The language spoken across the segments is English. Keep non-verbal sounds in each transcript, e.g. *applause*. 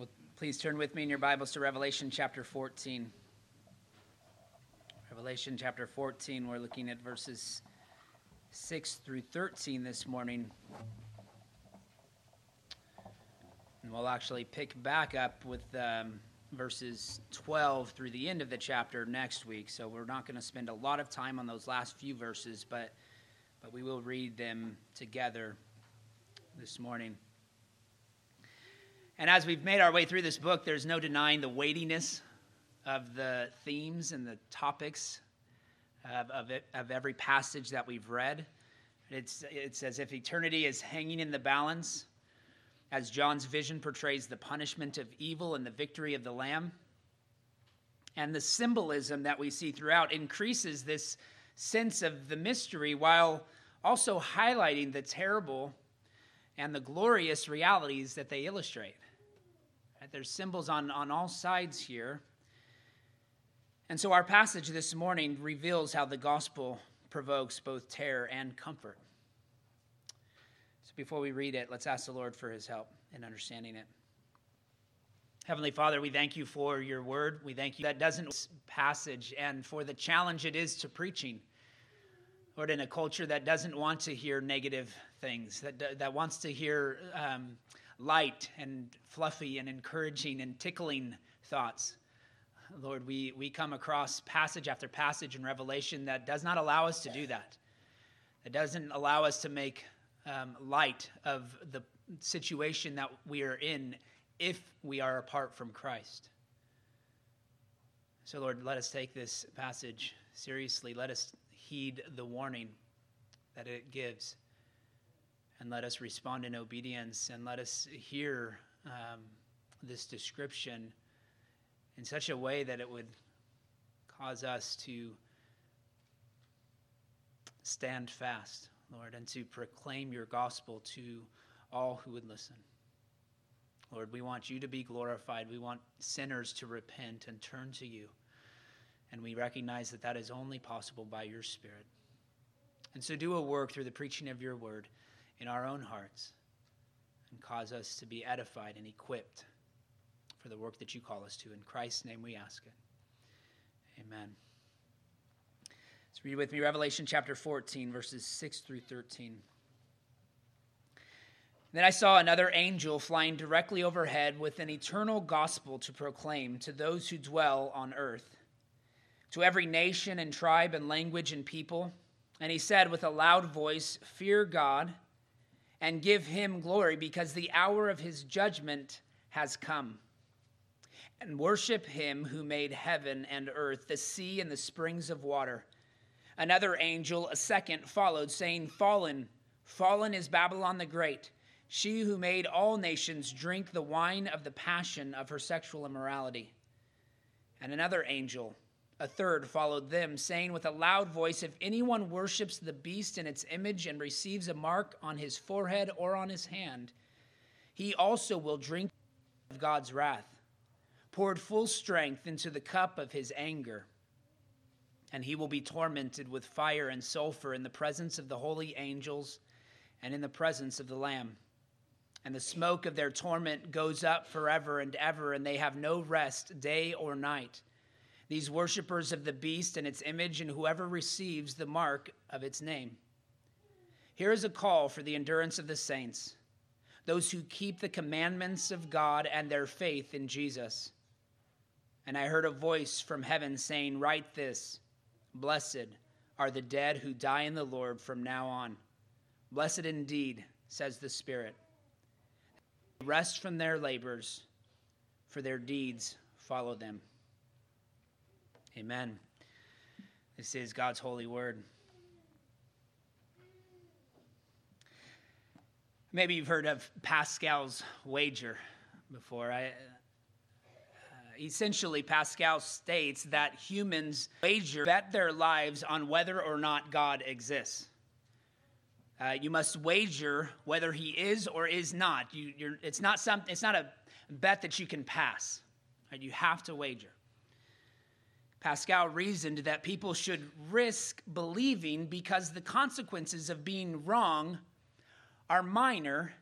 Well, please turn with me in your Bibles to Revelation chapter 14. Revelation chapter 14, we're looking at verses 6 through 13 this morning. And we'll actually pick back up with um, verses 12 through the end of the chapter next week. So we're not going to spend a lot of time on those last few verses, but, but we will read them together this morning. And as we've made our way through this book, there's no denying the weightiness of the themes and the topics of, of, it, of every passage that we've read. It's, it's as if eternity is hanging in the balance as John's vision portrays the punishment of evil and the victory of the Lamb. And the symbolism that we see throughout increases this sense of the mystery while also highlighting the terrible and the glorious realities that they illustrate. There's symbols on, on all sides here. And so our passage this morning reveals how the gospel provokes both terror and comfort. So before we read it, let's ask the Lord for his help in understanding it. Heavenly Father, we thank you for your word. We thank you that doesn't passage and for the challenge it is to preaching. Lord, in a culture that doesn't want to hear negative things, that, that wants to hear um, light and fluffy and encouraging and tickling thoughts. Lord, we, we come across passage after passage in Revelation that does not allow us to do that. It doesn't allow us to make um, light of the situation that we are in if we are apart from Christ. So, Lord, let us take this passage seriously. Let us heed the warning that it gives and let us respond in obedience and let us hear um, this description in such a way that it would cause us to stand fast, Lord, and to proclaim your gospel to all who would listen. Lord, we want you to be glorified. We want sinners to repent and turn to you. And we recognize that that is only possible by your Spirit. And so do a work through the preaching of your word in our own hearts and cause us to be edified and equipped for the work that you call us to. In Christ's name we ask it. Amen. Let's read with me Revelation chapter 14, verses 6 through 13. Then I saw another angel flying directly overhead with an eternal gospel to proclaim to those who dwell on earth, to every nation and tribe and language and people. And he said with a loud voice, Fear God and give him glory because the hour of his judgment has come. And worship him who made heaven and earth, the sea and the springs of water. Another angel, a second, followed, saying, Fallen, fallen is Babylon the Great, she who made all nations drink the wine of the passion of her sexual immorality. And another angel, a third followed them, saying with a loud voice If anyone worships the beast in its image and receives a mark on his forehead or on his hand, he also will drink of God's wrath, poured full strength into the cup of his anger. And he will be tormented with fire and sulfur in the presence of the holy angels and in the presence of the Lamb. And the smoke of their torment goes up forever and ever, and they have no rest day or night these worshippers of the beast and its image, and whoever receives the mark of its name. Here is a call for the endurance of the saints, those who keep the commandments of God and their faith in Jesus. And I heard a voice from heaven saying, Write this Blessed are the dead who die in the Lord from now on. Blessed indeed, says the Spirit. Rest from their labors, for their deeds follow them. Amen. This is God's holy word. Maybe you've heard of Pascal's wager before. I, uh, essentially, Pascal states that humans wager, bet their lives on whether or not God exists. Uh, you must wager whether he is or is not. You, it's not some, It's not a bet that you can pass. Right? You have to wager. Pascal reasoned that people should risk believing because the consequences of being wrong are minor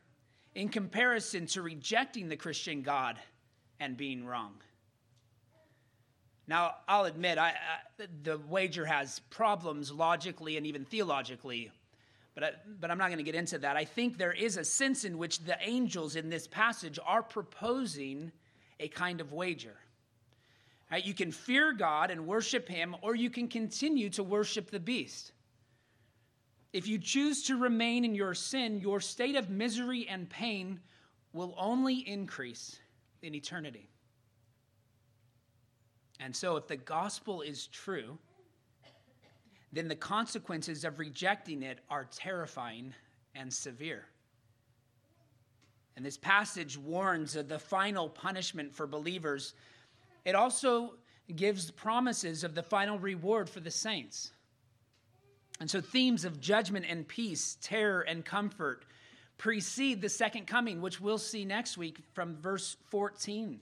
in comparison to rejecting the Christian God and being wrong. Now, I'll admit, I, I, the wager has problems logically and even theologically, but, I, but I'm not going to get into that. I think there is a sense in which the angels in this passage are proposing a kind of wager. Right? You can fear God and worship Him, or you can continue to worship the beast. If you choose to remain in your sin, your state of misery and pain will only increase in eternity. And so, if the gospel is true, then the consequences of rejecting it are terrifying and severe. And this passage warns of the final punishment for believers. It also gives promises of the final reward for the saints. And so, themes of judgment and peace, terror and comfort precede the second coming, which we'll see next week from verse 14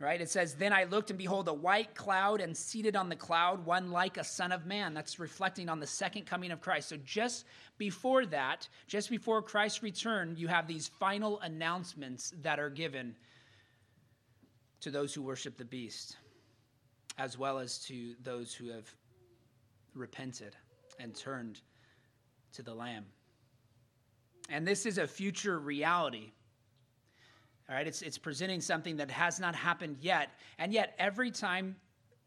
right? It says, Then I looked, and behold, a white cloud, and seated on the cloud, one like a son of man. That's reflecting on the second coming of Christ. So just before that, just before Christ's return, you have these final announcements that are given to those who worship the beast, as well as to those who have repented and turned to the Lamb. And this is a future reality all right, it's, it's presenting something that has not happened yet. And yet, every time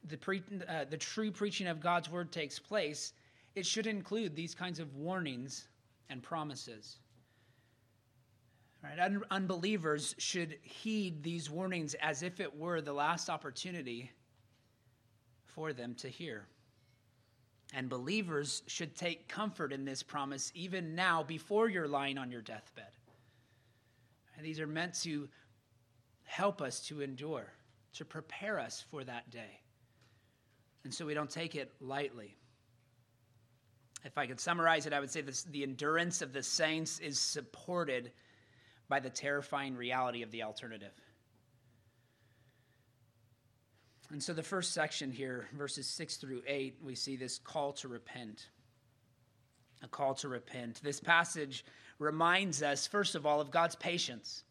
the, pre, uh, the true preaching of God's word takes place, it should include these kinds of warnings and promises. Right? Un- unbelievers should heed these warnings as if it were the last opportunity for them to hear. And believers should take comfort in this promise even now before you're lying on your deathbed. And these are meant to help us to endure, to prepare us for that day. And so we don't take it lightly. If I could summarize it, I would say this, the endurance of the saints is supported by the terrifying reality of the alternative. And so, the first section here, verses 6 through 8, we see this call to repent. A call to repent. This passage reminds us, first of all, of God's patience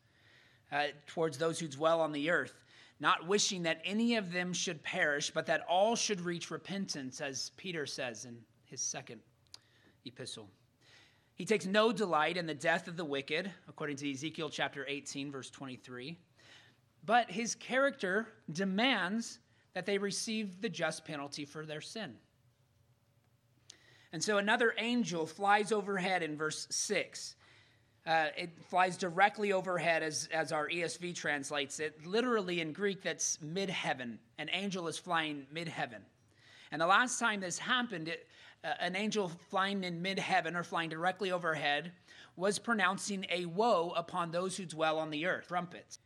uh, towards those who dwell on the earth, not wishing that any of them should perish, but that all should reach repentance, as Peter says in his second epistle. He takes no delight in the death of the wicked, according to Ezekiel chapter 18, verse 23. But his character demands that they receive the just penalty for their sin. And so another angel flies overhead in verse 6 uh, it flies directly overhead, as, as our ESV translates it. Literally in Greek, that's mid heaven. An angel is flying mid heaven. And the last time this happened, it, uh, an angel flying in mid heaven or flying directly overhead was pronouncing a woe upon those who dwell on the earth. Trumpets.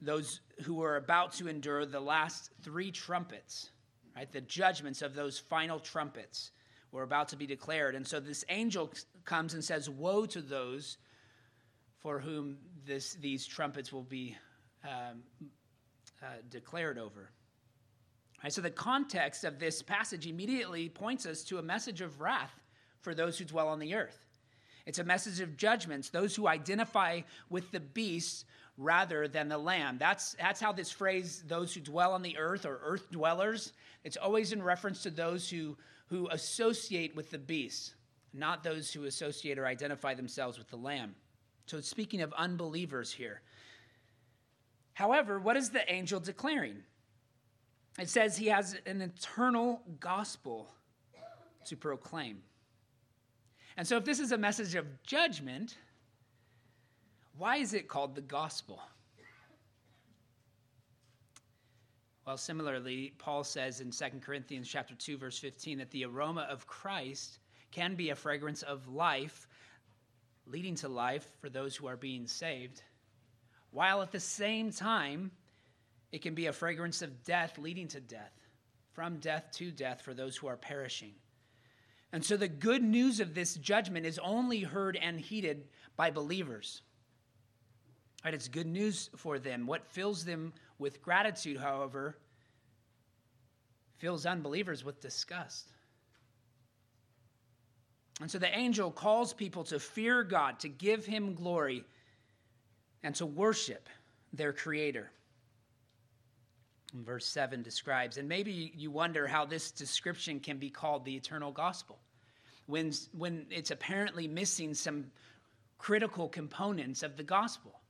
Those who were about to endure the last three trumpets, right? The judgments of those final trumpets were about to be declared. And so this angel comes and says, Woe to those for whom this, these trumpets will be um, uh, declared over. Right, so the context of this passage immediately points us to a message of wrath for those who dwell on the earth. It's a message of judgments, those who identify with the beast rather than the lamb. That's, that's how this phrase, those who dwell on the earth or earth dwellers, it's always in reference to those who, who associate with the beast not those who associate or identify themselves with the Lamb. So it's speaking of unbelievers here. However, what is the angel declaring? It says he has an eternal gospel to proclaim. And so, if this is a message of judgment, why is it called the gospel? Well, similarly, Paul says in 2 Corinthians chapter 2 verse 15 that the aroma of Christ can be a fragrance of life, leading to life for those who are being saved, while at the same time, it can be a fragrance of death, leading to death, from death to death for those who are perishing. And so the good news of this judgment is only heard and heeded by believers. Right, it's good news for them. What fills them with gratitude, however, fills unbelievers with disgust. And so the angel calls people to fear God, to give him glory, and to worship their creator. Verse 7 describes, and maybe you wonder how this description can be called the eternal gospel when, when it's apparently missing some critical components of the gospel.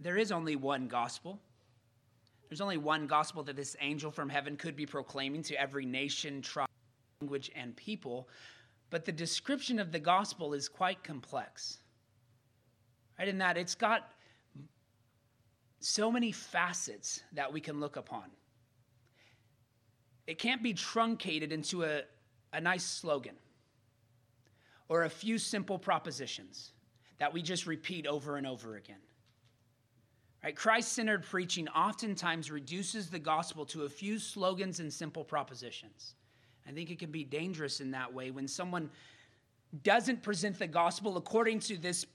There is only one gospel. There's only one gospel that this angel from heaven could be proclaiming to every nation, tribe, language, and people. But the description of the gospel is quite complex. Right? In that it's got so many facets that we can look upon. It can't be truncated into a, a nice slogan or a few simple propositions that we just repeat over and over again. Right? Christ-centered preaching oftentimes reduces the gospel to a few slogans and simple propositions. I think it can be dangerous in that way when someone doesn't present the gospel according to this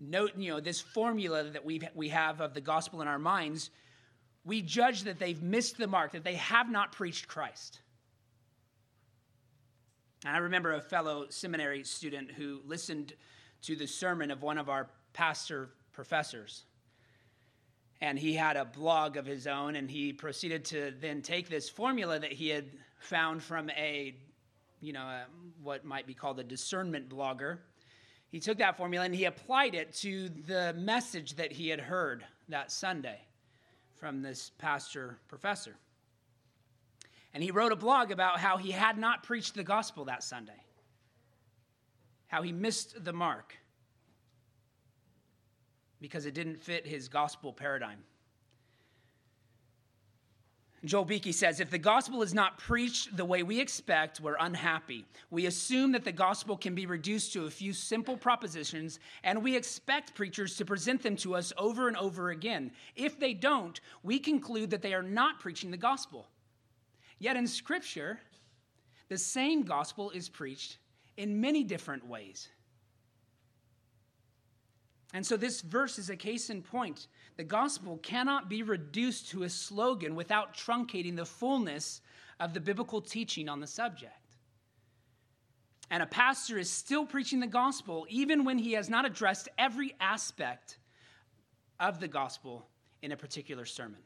note, you know, this formula that we we have of the gospel in our minds. We judge that they've missed the mark, that they have not preached Christ. And I remember a fellow seminary student who listened to the sermon of one of our pastor professors and he had a blog of his own and he proceeded to then take this formula that he had found from a you know a, what might be called a discernment blogger he took that formula and he applied it to the message that he had heard that sunday from this pastor professor and he wrote a blog about how he had not preached the gospel that sunday how he missed the mark because it didn't fit his gospel paradigm. Joel Beeke says if the gospel is not preached the way we expect, we're unhappy. We assume that the gospel can be reduced to a few simple propositions, and we expect preachers to present them to us over and over again. If they don't, we conclude that they are not preaching the gospel. Yet in Scripture, the same gospel is preached in many different ways. And so this verse is a case in point. The gospel cannot be reduced to a slogan without truncating the fullness of the biblical teaching on the subject. And a pastor is still preaching the gospel even when he has not addressed every aspect of the gospel in a particular sermon.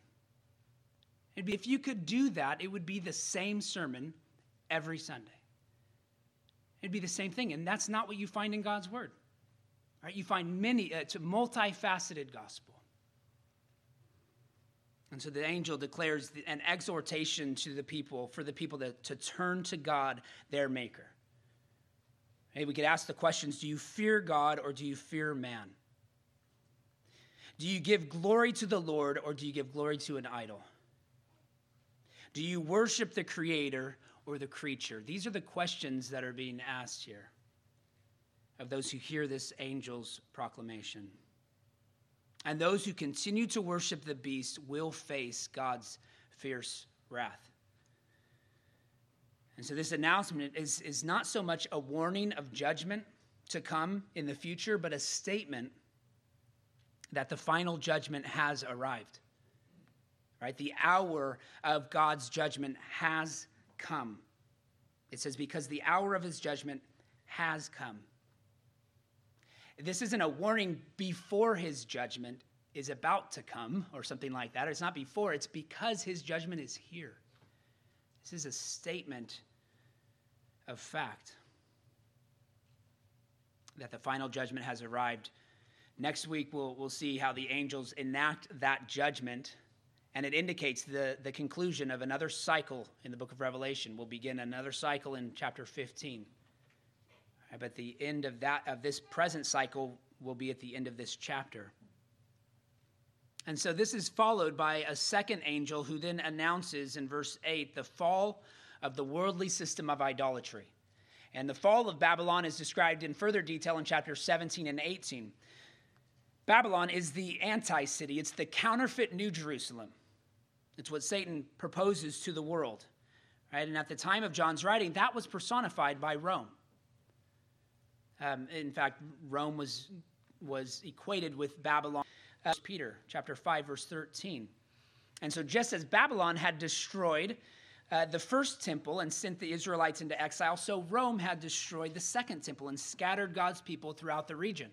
It'd be, if you could do that, it would be the same sermon every Sunday. It'd be the same thing, and that's not what you find in God's word. Right? You find many, uh, it's a multifaceted gospel. And so the angel declares an exhortation to the people, for the people to, to turn to God, their maker. Hey, we could ask the questions do you fear God or do you fear man? Do you give glory to the Lord or do you give glory to an idol? Do you worship the Creator or the creature? These are the questions that are being asked here of those who hear this angel's proclamation. And those who continue to worship the beast will face God's fierce wrath. And so, this announcement is, is not so much a warning of judgment to come in the future, but a statement that the final judgment has arrived. Right? The hour of God's judgment has come. It says, because the hour of his judgment has come. This isn't a warning before his judgment is about to come or something like that. It's not before, it's because his judgment is here. This is a statement of fact that the final judgment has arrived. Next week, we'll, we'll see how the angels enact that judgment, and it indicates the, the conclusion of another cycle in the book of Revelation. We'll begin another cycle in chapter 15. But the end of that of this present cycle will be at the end of this chapter. And so this is followed by a second angel who then announces in verse 8 the fall of the worldly system of idolatry. And the fall of Babylon is described in further detail in chapters 17 and 18. Babylon is the anti city, it's the counterfeit New Jerusalem. It's what Satan proposes to the world. Right? And at the time of John's writing, that was personified by Rome. Um, in fact, Rome was, was equated with Babylon. Uh, Peter chapter 5, verse 13. And so, just as Babylon had destroyed uh, the first temple and sent the Israelites into exile, so Rome had destroyed the second temple and scattered God's people throughout the region.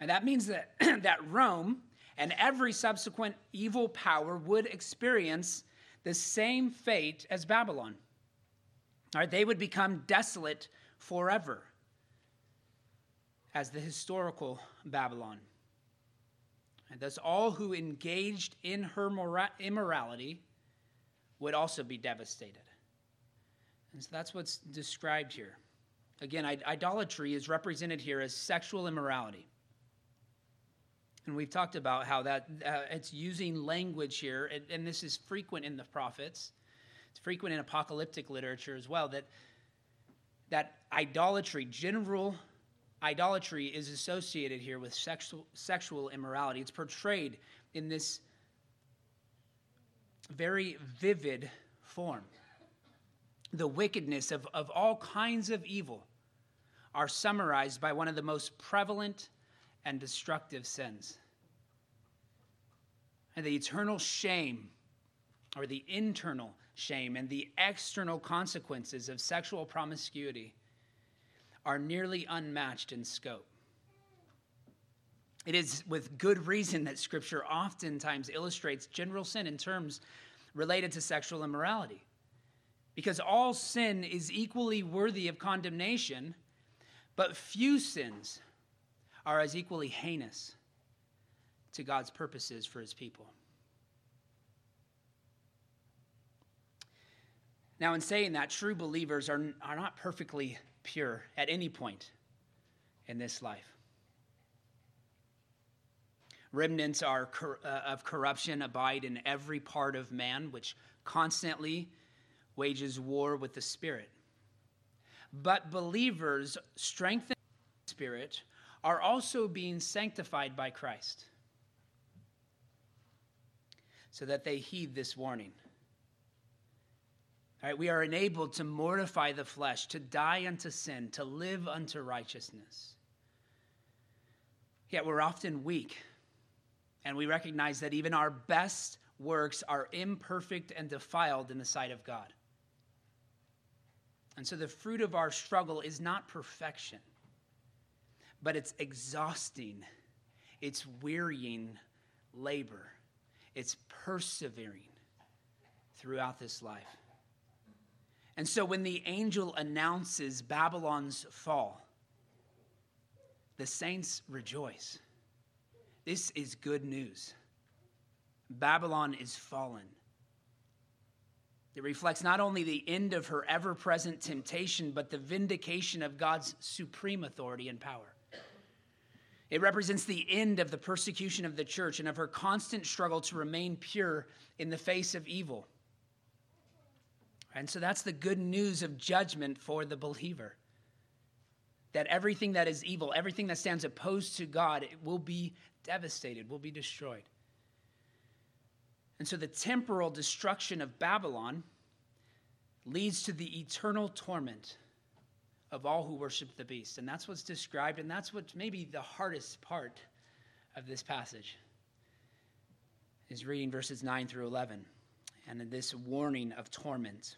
And that means that, *clears throat* that Rome and every subsequent evil power would experience the same fate as Babylon. All right, they would become desolate forever as the historical Babylon. And thus, all who engaged in her mora- immorality would also be devastated. And so that's what's described here. Again, idolatry is represented here as sexual immorality. And we've talked about how that uh, it's using language here, and, and this is frequent in the prophets. It's frequent in apocalyptic literature as well that that idolatry, general idolatry, is associated here with sexual sexual immorality. It's portrayed in this very vivid form. The wickedness of, of all kinds of evil are summarized by one of the most prevalent and destructive sins. And the eternal shame, or the internal shame, and the external consequences of sexual promiscuity are nearly unmatched in scope. It is with good reason that Scripture oftentimes illustrates general sin in terms related to sexual immorality. Because all sin is equally worthy of condemnation, but few sins are as equally heinous to God's purposes for his people. Now, in saying that, true believers are, are not perfectly pure at any point in this life. Remnants are, uh, of corruption abide in every part of man, which constantly wages war with the Spirit. But believers strengthened in Spirit are also being sanctified by Christ so that they heed this warning. Right, we are enabled to mortify the flesh, to die unto sin, to live unto righteousness. Yet we're often weak, and we recognize that even our best works are imperfect and defiled in the sight of God. And so the fruit of our struggle is not perfection but it's exhausting, it's wearying labor, it's persevering throughout this life. And so when the angel announces Babylon's fall, the saints rejoice. This is good news. Babylon is fallen. It reflects not only the end of her ever present temptation, but the vindication of God's supreme authority and power. It represents the end of the persecution of the church and of her constant struggle to remain pure in the face of evil. And so that's the good news of judgment for the believer. That everything that is evil, everything that stands opposed to God, it will be devastated, will be destroyed. And so the temporal destruction of Babylon leads to the eternal torment of all who worship the beast. And that's what's described, and that's what maybe the hardest part of this passage is reading verses 9 through 11 and this warning of torment.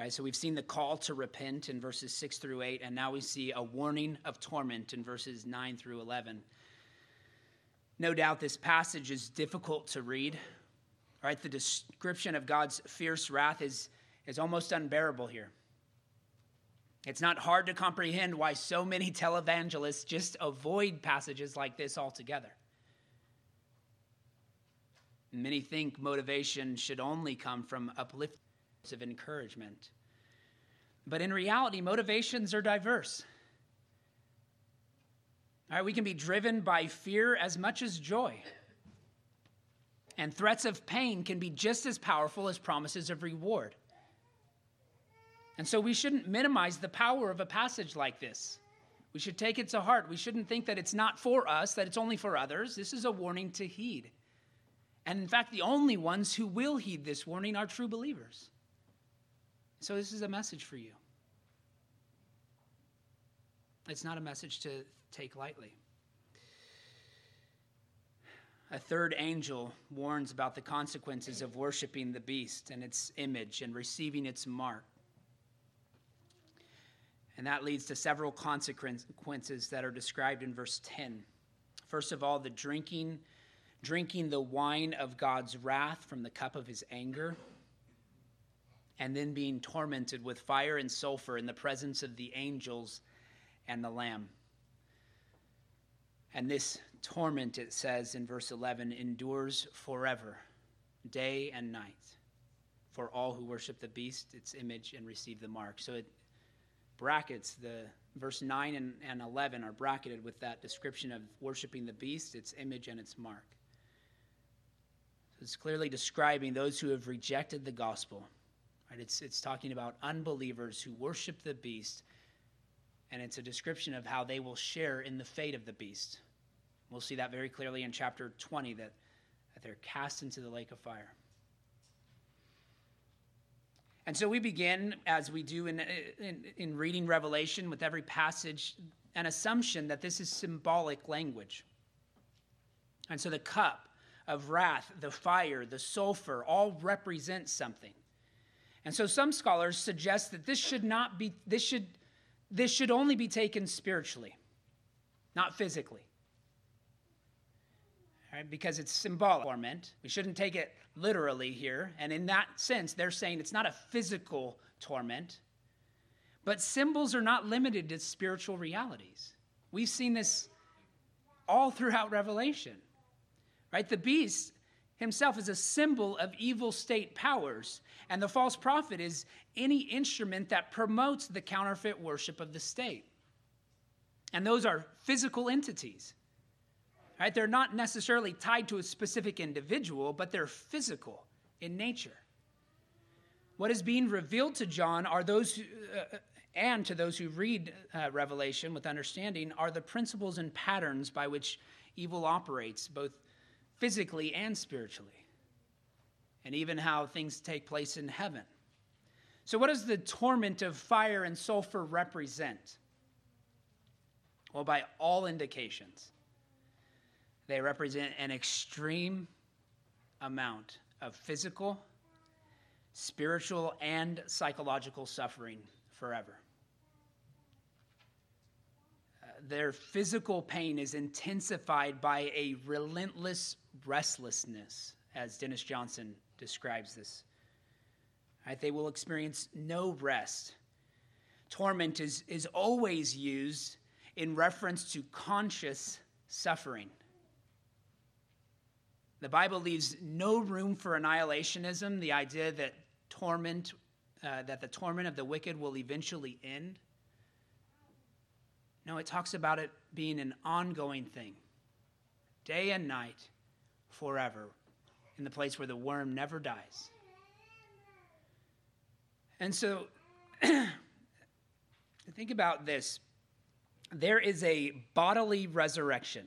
Right, so we've seen the call to repent in verses 6 through 8, and now we see a warning of torment in verses 9 through 11. No doubt this passage is difficult to read. Right, the description of God's fierce wrath is is almost unbearable here. It's not hard to comprehend why so many *laughs* televangelists just avoid passages like this altogether. Many think motivation should only come from uplifting of encouragement. But in reality, motivations are diverse. All right, we can be driven by fear as much as joy. And threats of pain can be just as powerful as promises of reward. And so we shouldn't minimize the power of a passage like this. We should take it to heart. We shouldn't think that it's not for us, that it's only for others. This is a warning to heed. And in fact, the only ones who will heed this warning are true believers. So this is a message for you. It's not a message to take lightly. A third angel warns about the consequences of worshiping the beast and its image and receiving its mark. And that leads to several consequences that are described in verse 10. First of all, the drinking drinking the wine of God's wrath from the cup of his anger, and then being tormented with fire and sulfur in the presence of the angels and the Lamb. And this torment, it says in verse 11, endures forever, day and night, for all who worship the beast, its image, and receive the mark. So it brackets the verse 9 and, and 11 are bracketed with that description of worshiping the beast, its image, and its mark. So It's clearly describing those who have rejected the gospel. Right? It's, it's talking about unbelievers who worship the beast, and it's a description of how they will share in the fate of the beast. We'll see that very clearly in chapter 20 that, that they're cast into the lake of fire. And so we begin, as we do in, in, in, reading Revelation, with every passage, an assumption that this is symbolic language. And so the cup of wrath, the fire, the sulfur, all represent something. And so some scholars suggest that this should not be, this should, this should only be taken spiritually, not physically. Right? Because it's symbolic torment. We shouldn't take it literally here. And in that sense, they're saying it's not a physical torment. But symbols are not limited to spiritual realities. We've seen this all throughout Revelation. Right? The beast himself is a symbol of evil state powers, and the false prophet is any instrument that promotes the counterfeit worship of the state. And those are physical entities. Right? They're not necessarily tied to a specific individual, but they're physical in nature. What is being revealed to John are those who, uh, and to those who read uh, Revelation with understanding are the principles and patterns by which evil operates, both physically and spiritually, and even how things take place in heaven. So, what does the torment of fire and sulfur represent? Well, by all indications, they represent an extreme amount of physical, spiritual, and psychological suffering forever uh, their physical pain is intensified by a relentless restlessness, as Dennis Johnson describes this. Right? They will experience no rest. Torment is, is always used in reference to conscious suffering. The Bible leaves no room for annihilationism, the idea that torment, uh, that the torment of the wicked will eventually end. No, it talks about it being an ongoing thing, day and night, forever, in the place where the worm never dies. And so, *clears throat* think about this there is a bodily resurrection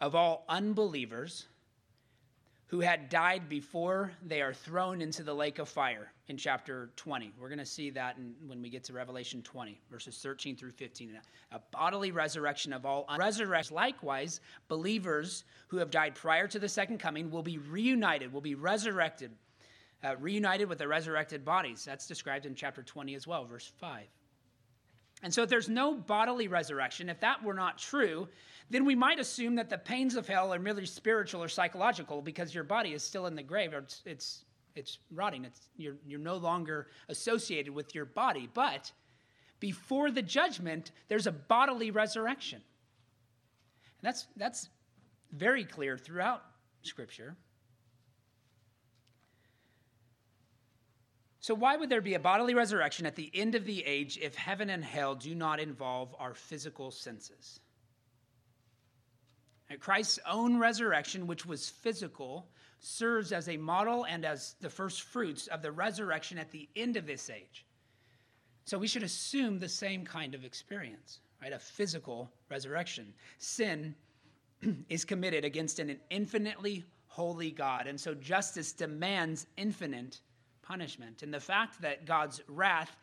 of all unbelievers who had died before they are thrown into the lake of fire in chapter 20. We're going to see that in, when we get to Revelation 20, verses 13 through 15. A bodily resurrection of all resurrections. Likewise, believers who have died prior to the second coming will be reunited, will be resurrected, uh, reunited with their resurrected bodies. That's described in chapter 20 as well, verse 5. And so, if there's no bodily resurrection, if that were not true, then we might assume that the pains of hell are merely spiritual or psychological because your body is still in the grave or it's, it's, it's rotting. It's, you're, you're no longer associated with your body. But before the judgment, there's a bodily resurrection. And that's, that's very clear throughout Scripture. So, why would there be a bodily resurrection at the end of the age if heaven and hell do not involve our physical senses? Christ's own resurrection, which was physical, serves as a model and as the first fruits of the resurrection at the end of this age. So we should assume the same kind of experience, right? A physical resurrection. Sin *clears throat* is committed against an infinitely holy God, and so justice demands infinite punishment. And the fact that God's wrath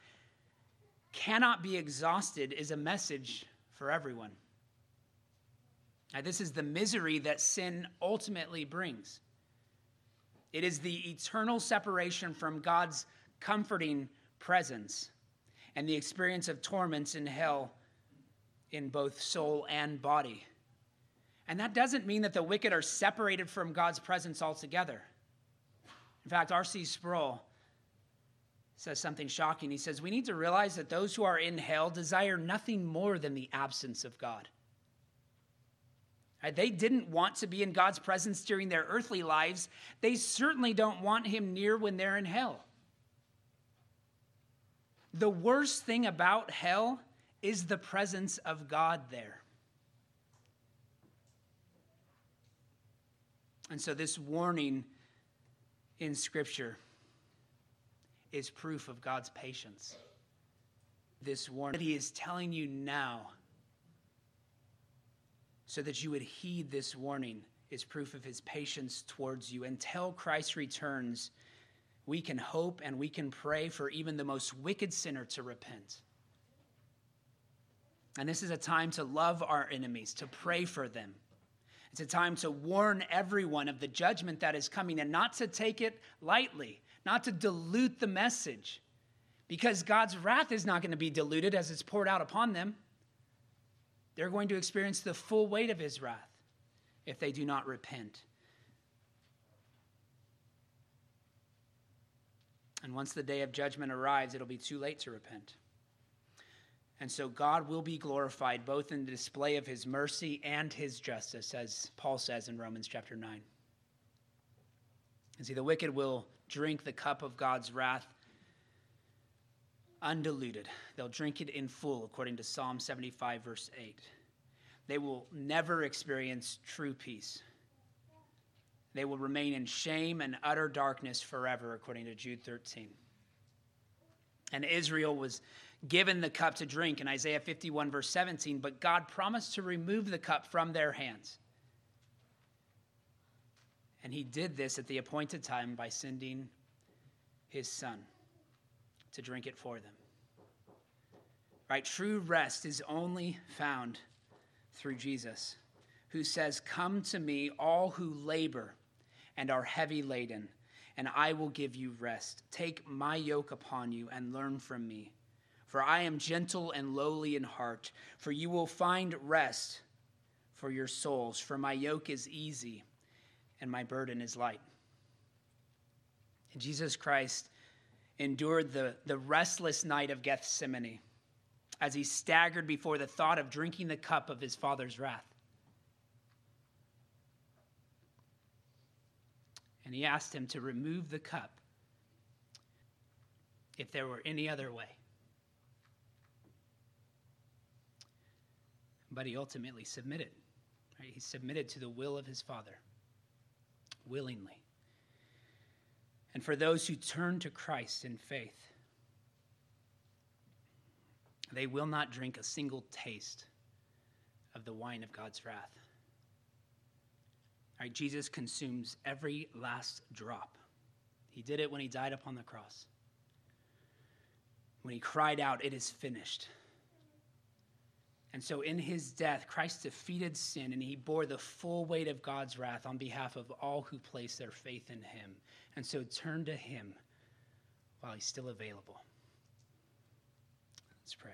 cannot be exhausted is a message for everyone. Now, this is the misery that sin ultimately brings. It is the eternal separation from God's comforting presence. and the experience of torments in hell in both soul and body. And that doesn't mean that the wicked are separated from God's presence altogether. In fact, R.C. Sproul says something shocking. He says, We need to realize that those who are in hell desire nothing more than the absence of God. Uh, they didn't want to be in God's presence during their earthly lives. They certainly don't want Him near when they're in hell. The worst thing about hell is the presence of God there. And so, this warning in Scripture is proof of God's patience. This warning that He is telling you now so that you would heed this warning is proof of his patience towards you. Until Christ returns, we can hope and we can pray for even the most wicked sinner to repent. And this is a time to love our enemies, to pray for them. It's a time to warn everyone of the judgment that is coming and not to take it lightly, not to dilute the message, because God's wrath is not going to be diluted as it's poured out upon them. They're going to experience the full weight of his wrath if they do not repent. And once the day of judgment arrives, it'll be too late to repent. And so God will be glorified both in the display of his mercy and his justice, as Paul says in Romans chapter 9. And see, the wicked will drink the cup of God's wrath undiluted. They'll drink it in full, according to Psalm 75, verse 8. They will never experience true peace. They will remain in shame and utter darkness forever, according to Jude 13. And Israel was given the cup to drink in Isaiah 51, verse 17, but God promised to remove the cup from their hands. And he did this at the appointed time by sending his son to drink it for them. Right? True rest is only found through Jesus, who says, Come to me, all who labor and are heavy laden, and I will give you rest. Take my yoke upon you and learn from me. For I am gentle and lowly in heart, for you will find rest for your souls. For my yoke is easy and my burden is light. And Jesus Christ endured the, the restless night of Gethsemane as he staggered before the thought of drinking the cup of his father's wrath. And he asked him to remove the cup if there were any other way. But he ultimately submitted. Right? He submitted to the will of his father willingly. And for those who turn to Christ in faith, they will not drink a single taste of the wine of God's wrath. All right, Jesus consumes every last drop. He did it when he died upon the cross. When he cried out, It is finished. And so, in his death, Christ defeated sin and he bore the full weight of God's wrath on behalf of all who place their faith in him. And so, turn to him while he's still available. Let's pray.